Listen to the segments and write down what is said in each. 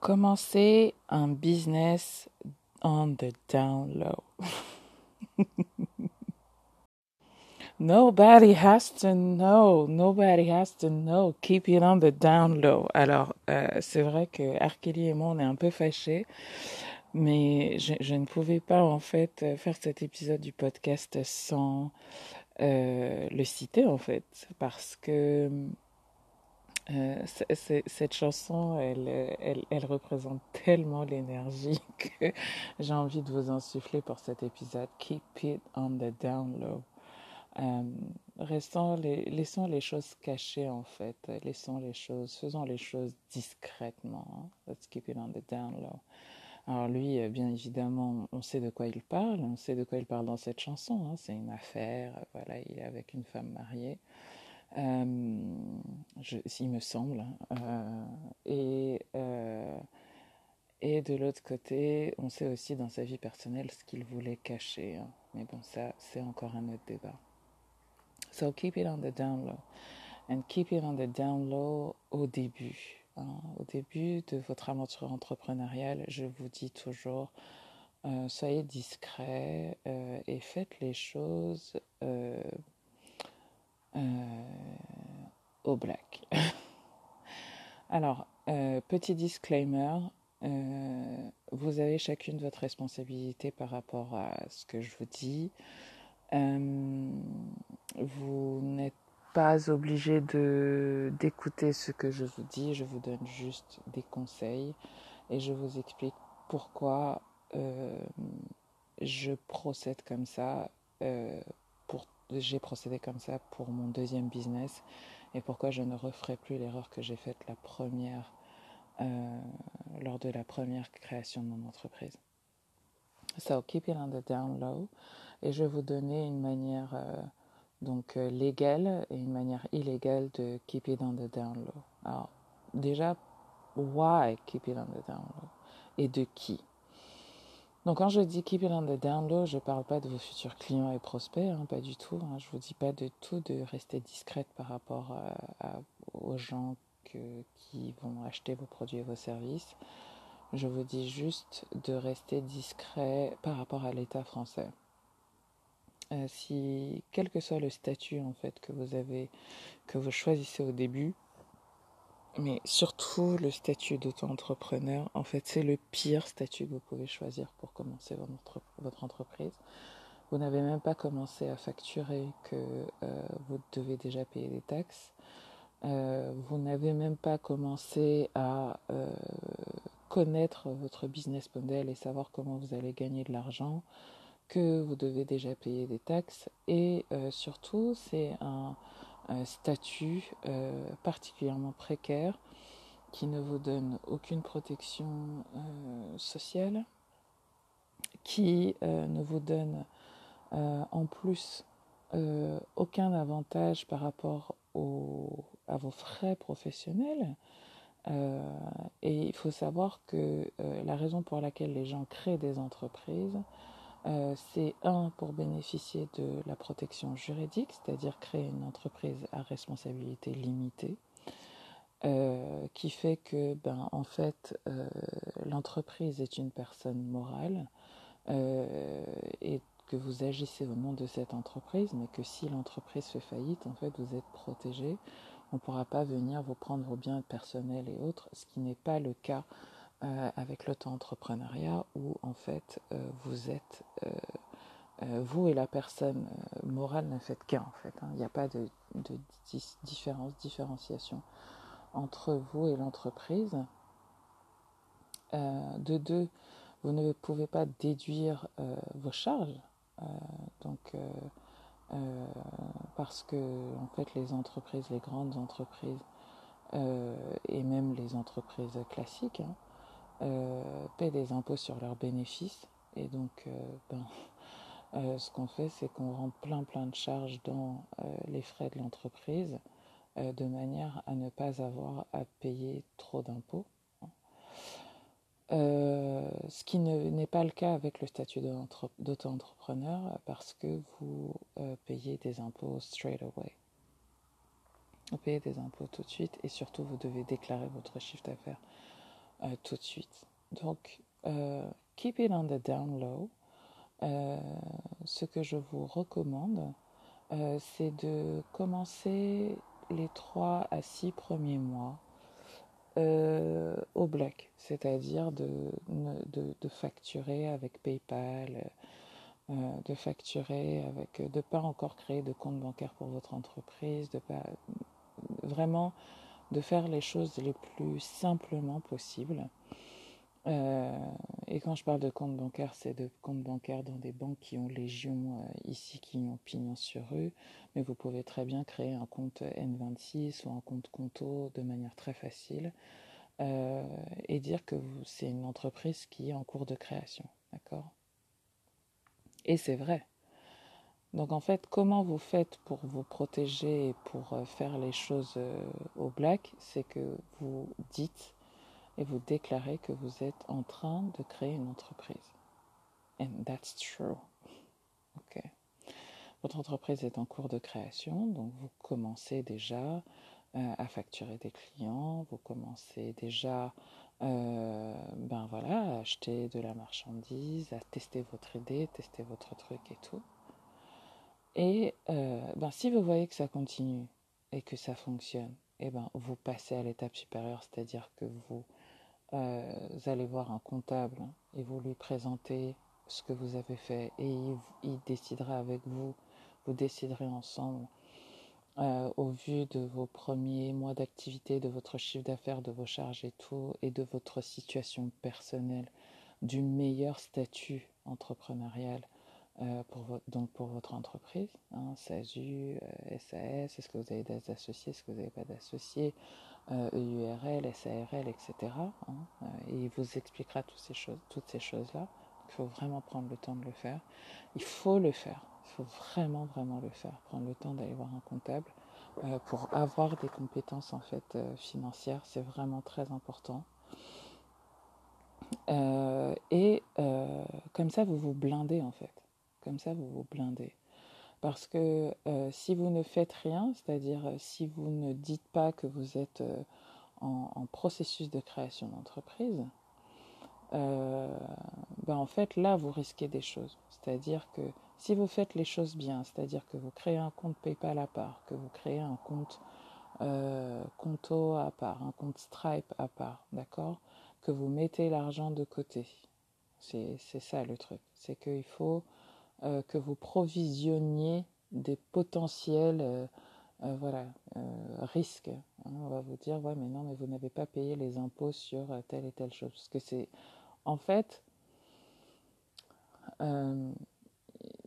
Commencer un business on the down low. Nobody has to know. Nobody has to know. Keep it on the down low. Alors, euh, c'est vrai que Arkeli et moi, on est un peu fâchés, mais je, ne pouvais pas, en fait, faire cet épisode du podcast sans euh, le citer, en fait, parce que euh, cette chanson, elle, représente tellement l'énergie que j'ai envie de vous insuffler pour cet épisode. Keep it on the down low. Euh, restons laissons les choses cachées en fait, laissons les choses, faisons les choses discrètement. Hein. Let's keep it on the down low. Alors lui, euh, bien évidemment, on sait de quoi il parle, on sait de quoi il parle dans cette chanson. Hein. C'est une affaire, voilà, il est avec une femme mariée. Euh, il me semble. Euh, et, euh, et de l'autre côté, on sait aussi dans sa vie personnelle ce qu'il voulait cacher. Hein. Mais bon, ça, c'est encore un autre débat. So keep it on the down low. And keep it on the down low au début. Hein. Au début de votre aventure entrepreneuriale, je vous dis toujours, soyez discret et faites les choses au black. Alors, petit disclaimer, vous avez chacune votre responsabilité par rapport à ce que je vous dis. vous n'êtes pas obligé d'écouter ce que je vous dis, je vous donne juste des conseils et je vous explique pourquoi euh, je procède comme ça. Euh, j'ai procédé comme ça pour mon deuxième business et pourquoi je ne referai plus l'erreur que j'ai faite la première euh, lors de la première création de mon entreprise. So keep it on the down low et je vais vous donner une manière donc euh, légale et une manière illégale de keep it on the down low. Alors déjà, why keep it on the down low? Et de qui? Donc quand je dis keep it on the down low, je ne parle pas de vos futurs clients et prospects, hein, pas du tout. Hein, je ne vous dis pas de tout de rester discrète par rapport à, aux gens que, qui vont acheter vos produits et vos services. Je vous dis juste de rester discret par rapport à l'État français. Euh, si quel que soit le statut en fait que vous avez, que vous choisissez au début, mais surtout le statut d'auto-entrepreneur, en fait c'est le pire statut que vous pouvez choisir pour commencer votre, entreprise. Vous n'avez même pas commencé à facturer que euh, vous devez déjà payer des taxes. Euh, vous n'avez même pas commencé à euh, connaître votre business model et savoir comment vous allez gagner de l'argent que vous devez déjà payer des taxes et surtout c'est un, statut euh, particulièrement précaire qui ne vous donne aucune protection euh, sociale, qui euh, ne vous donne en plus aucun avantage par rapport à vos frais professionnels. et il faut savoir que la raison pour laquelle les gens créent des entreprises, euh, c'est un pour bénéficier de la protection juridique, c'est-à-dire créer une entreprise à responsabilité limitée, euh, qui fait que, ben, en fait, euh, l'entreprise est une personne morale et que vous agissez au nom de cette entreprise, mais que si l'entreprise fait faillite, en fait, vous êtes protégé. On ne pourra pas venir vous prendre vos biens personnels et autres, ce qui n'est pas le cas euh, avec l'auto-entrepreneuriat où en fait euh, vous êtes, euh, vous et la personne morale ne faites qu'un en fait. Hein. Il n'y a pas de, de différence, différenciation entre vous et l'entreprise. De deux, vous ne pouvez pas déduire vos charges. donc parce que en fait les entreprises, les grandes entreprises et même les entreprises classiques, hein, euh, paient des impôts sur leurs bénéfices. Et donc, euh, ben, euh, ce qu'on fait, c'est qu'on rend plein plein de charges dans les frais de l'entreprise de manière à ne pas avoir à payer trop d'impôts. Euh, ce qui n'est pas le cas avec le statut d'auto-entrepreneur parce que vous euh, payez des impôts straight away. Vous payez des impôts tout de suite et surtout vous devez déclarer votre chiffre d'affaires tout de suite. Donc, keep it on the down low. ce que je vous recommande, c'est de commencer les 3 à 6 premiers mois euh, au black, c'est-à-dire de, de, facturer avec PayPal, euh, de facturer avec, de ne pas encore créer de compte bancaire pour votre entreprise, de pas vraiment de faire les choses les plus simplement possibles. Euh, et quand je parle de compte bancaire, c'est de compte bancaire dans des banques qui ont légion ici, qui ont pignon sur rue, mais vous pouvez très bien créer un compte N26 ou un compte Conto de manière très facile euh, et dire que c'est une entreprise qui est en cours de création. D'accord? Et c'est vrai. Donc en fait, comment vous faites pour vous protéger et pour euh, faire les choses euh, au black C'est que vous dites et vous déclarez que vous êtes en train de créer une entreprise. And that's true. Ok. Votre entreprise est en cours de création, donc vous commencez déjà euh, à facturer des clients, vous commencez déjà ben voilà, à acheter de la marchandise, à tester votre idée, tester votre truc et tout. Et euh, ben, si vous voyez que ça continue et que ça fonctionne, eh ben, vous passez à l'étape supérieure, c'est-à-dire que vous, allez voir un comptable et vous lui présentez ce que vous avez fait et il décidera avec vous. Vous déciderez ensemble euh, au vu de vos premiers mois d'activité, de votre chiffre d'affaires, de vos charges et tout, et de votre situation personnelle, du meilleur statut entrepreneurial euh, pour votre, donc pour votre entreprise, hein, SASU, SAS, euh, est-ce que vous avez des associés, est-ce que vous n'avez pas d'associés, EURL, SARL, etc. Hein, et il vous expliquera toutes ces choses, toutes ces choses-là. Il faut vraiment prendre le temps de le faire. Il faut le faire. Il faut vraiment, vraiment le faire. Prendre le temps d'aller voir un comptable euh, pour avoir des compétences en fait euh, financières, c'est vraiment très important. Euh, et comme ça, vous vous blindez en fait. Comme ça, vous vous blindez. Parce que si vous ne faites rien, c'est-à-dire si vous ne dites pas que vous êtes en, en, processus de création d'entreprise, ben en fait là, vous risquez des choses. C'est-à-dire que si vous faites les choses bien, c'est-à-dire que vous créez un compte PayPal à part, que vous créez un compte euh, Conto à part, un compte Stripe à part, d'accord Que vous mettez l'argent de côté. C'est ça le truc. C'est qu'il faut euh, que vous provisionniez des potentiels euh, voilà, risques. Hein. on va vous dire, ouais, mais non, mais vous n'avez pas payé les impôts sur telle et telle chose. Parce que c'est, en fait,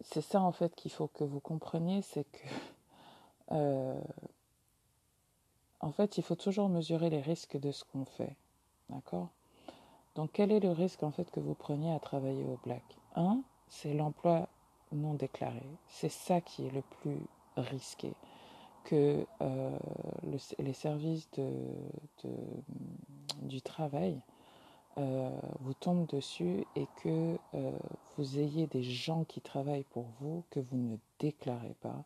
c'est ça en fait qu'il faut que vous compreniez, c'est que euh, en fait il faut toujours mesurer les risques de ce qu'on fait, d'accord? Donc quel est le risque en fait que vous preniez à travailler au black? Un, c'est l'emploi non déclaré. C'est ça qui est le plus risqué que euh, les services de, du travail euh, vous tombe dessus et que euh, vous ayez des gens qui travaillent pour vous que vous ne déclarez pas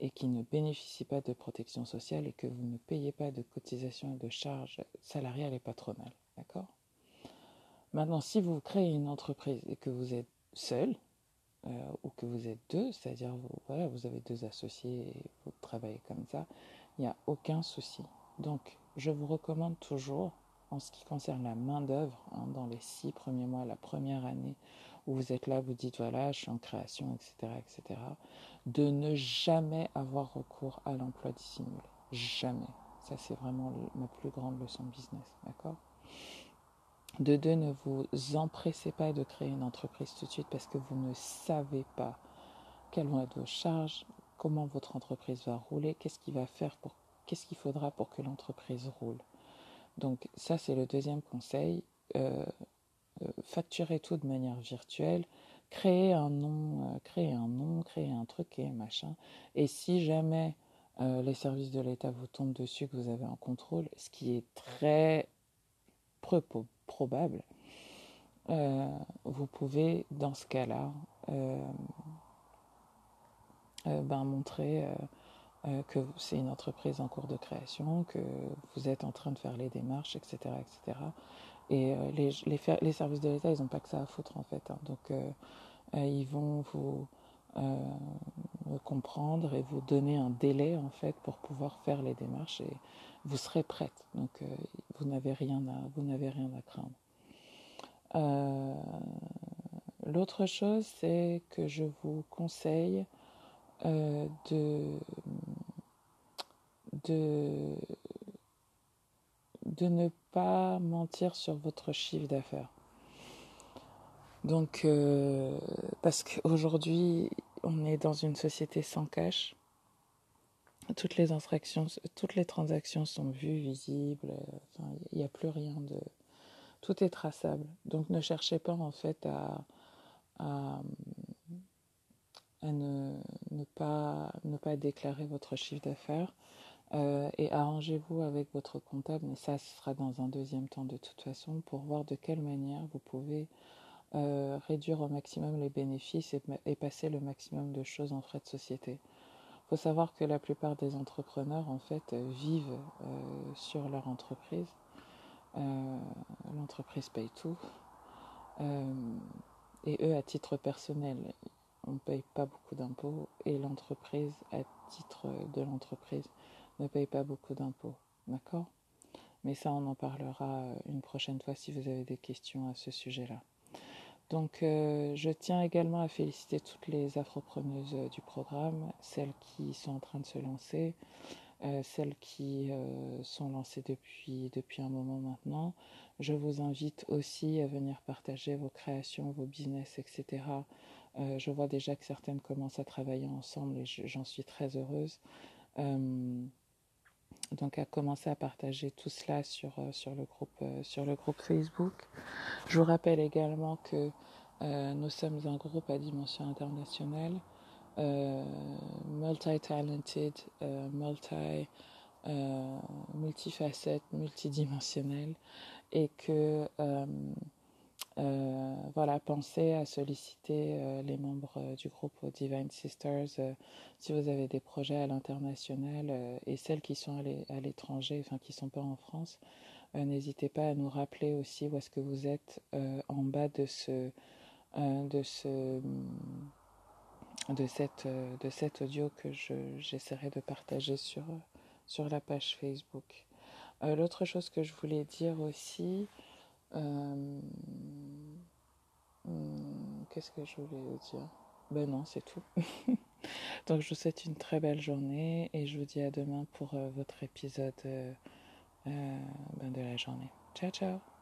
et qui ne bénéficient pas de protection sociale et que vous ne payez pas de cotisations et de charges salariales et patronales. D'accord? Maintenant, si vous créez une entreprise et que vous êtes seul, euh, ou que vous êtes deux, c'est-à-dire voilà, vous avez deux associés et vous travaillez comme ça, il n'y a aucun souci. Donc, je vous recommande toujours en ce qui concerne la main-d'œuvre, hein, dans les six premiers mois, la première année où vous êtes là, vous dites voilà, je suis en création, etc., etc., de ne jamais avoir recours à l'emploi dissimulé. Jamais. Ça, c'est vraiment ma plus grande leçon de business, d'accord? De deux, ne vous empressez pas de créer une entreprise tout de suite parce que vous ne savez pas quelles vont être vos charges, comment votre entreprise va rouler, qu'est-ce qu'il va faire pour, qu'est-ce qu'il faudra pour que l'entreprise roule. Donc ça, c'est le deuxième conseil. Euh, euh, facturer tout de manière virtuelle, créer un nom, euh, créer un nom, créer un truc et machin. Et si jamais les services de l'État vous tombent dessus, que vous avez un contrôle, ce qui est très probable, vous pouvez dans ce cas-là ben, montrer euh, que c'est une entreprise en cours de création, que vous êtes en train de faire les démarches, etc., etc. Et les, les, les, services de l'État, ils n'ont pas que ça à foutre en fait. Hein. Donc ils vont vous comprendre et vous donner un délai en fait pour pouvoir faire les démarches et vous serez prête. Donc vous n'avez rien à vous n'avez rien à craindre. L'autre chose, c'est que je vous conseille euh, de, de, de ne pas mentir sur votre chiffre d'affaires. Donc, euh, parce qu'aujourd'hui, on est dans une société sans cash. Toutes les infractions, toutes les transactions sont vues, visibles. il n'y a plus rien de. Tout est traçable. Donc, ne cherchez pas en fait à, ne pas déclarer votre chiffre d'affaires euh, et arrangez-vous avec votre comptable, mais ça, ce sera dans un deuxième temps de toute façon, pour voir de quelle manière vous pouvez euh, réduire au maximum les bénéfices et, passer le maximum de choses en frais de société. Il faut savoir que la plupart des entrepreneurs, en fait, vivent euh, sur leur entreprise. L'entreprise paye tout. Et eux, à titre personnel, on ne paye pas beaucoup d'impôts et l'entreprise, à titre de l'entreprise, ne paye pas beaucoup d'impôts. D'accord? Mais ça, on en parlera une prochaine fois si vous avez des questions à ce sujet-là. Donc, euh, je tiens également à féliciter toutes les afropreneuses du programme, celles qui sont en train de se lancer, euh, celles qui euh, sont lancées depuis, depuis un moment maintenant, je vous invite aussi à venir partager vos créations, vos business, etc. Euh, je vois déjà que certaines commencent à travailler ensemble et j'en suis très heureuse. Euh, donc à commencer à partager tout cela sur, euh, sur, le, groupe, sur le groupe Facebook. Je vous rappelle également que nous sommes un groupe à dimension internationale, multi-talented, multi, multifacette, multidimensionnel et que euh, euh, voilà, pensez à solliciter euh, les membres du groupe Divine Sisters si vous avez des projets à l'international et celles qui sont à l'étranger, enfin qui ne sont pas en France. N'hésitez pas à nous rappeler aussi où est-ce que vous êtes en bas de ce, de ce de cette, de cet audio que j'essaierai de partager sur, sur la page Facebook. Euh, l'autre chose que je voulais dire aussi, euh, hmm, qu'est-ce que je voulais dire? Ben non, c'est tout. Donc je vous souhaite une très belle journée et je vous dis à demain pour euh, votre épisode ben, de la journée. Ciao ciao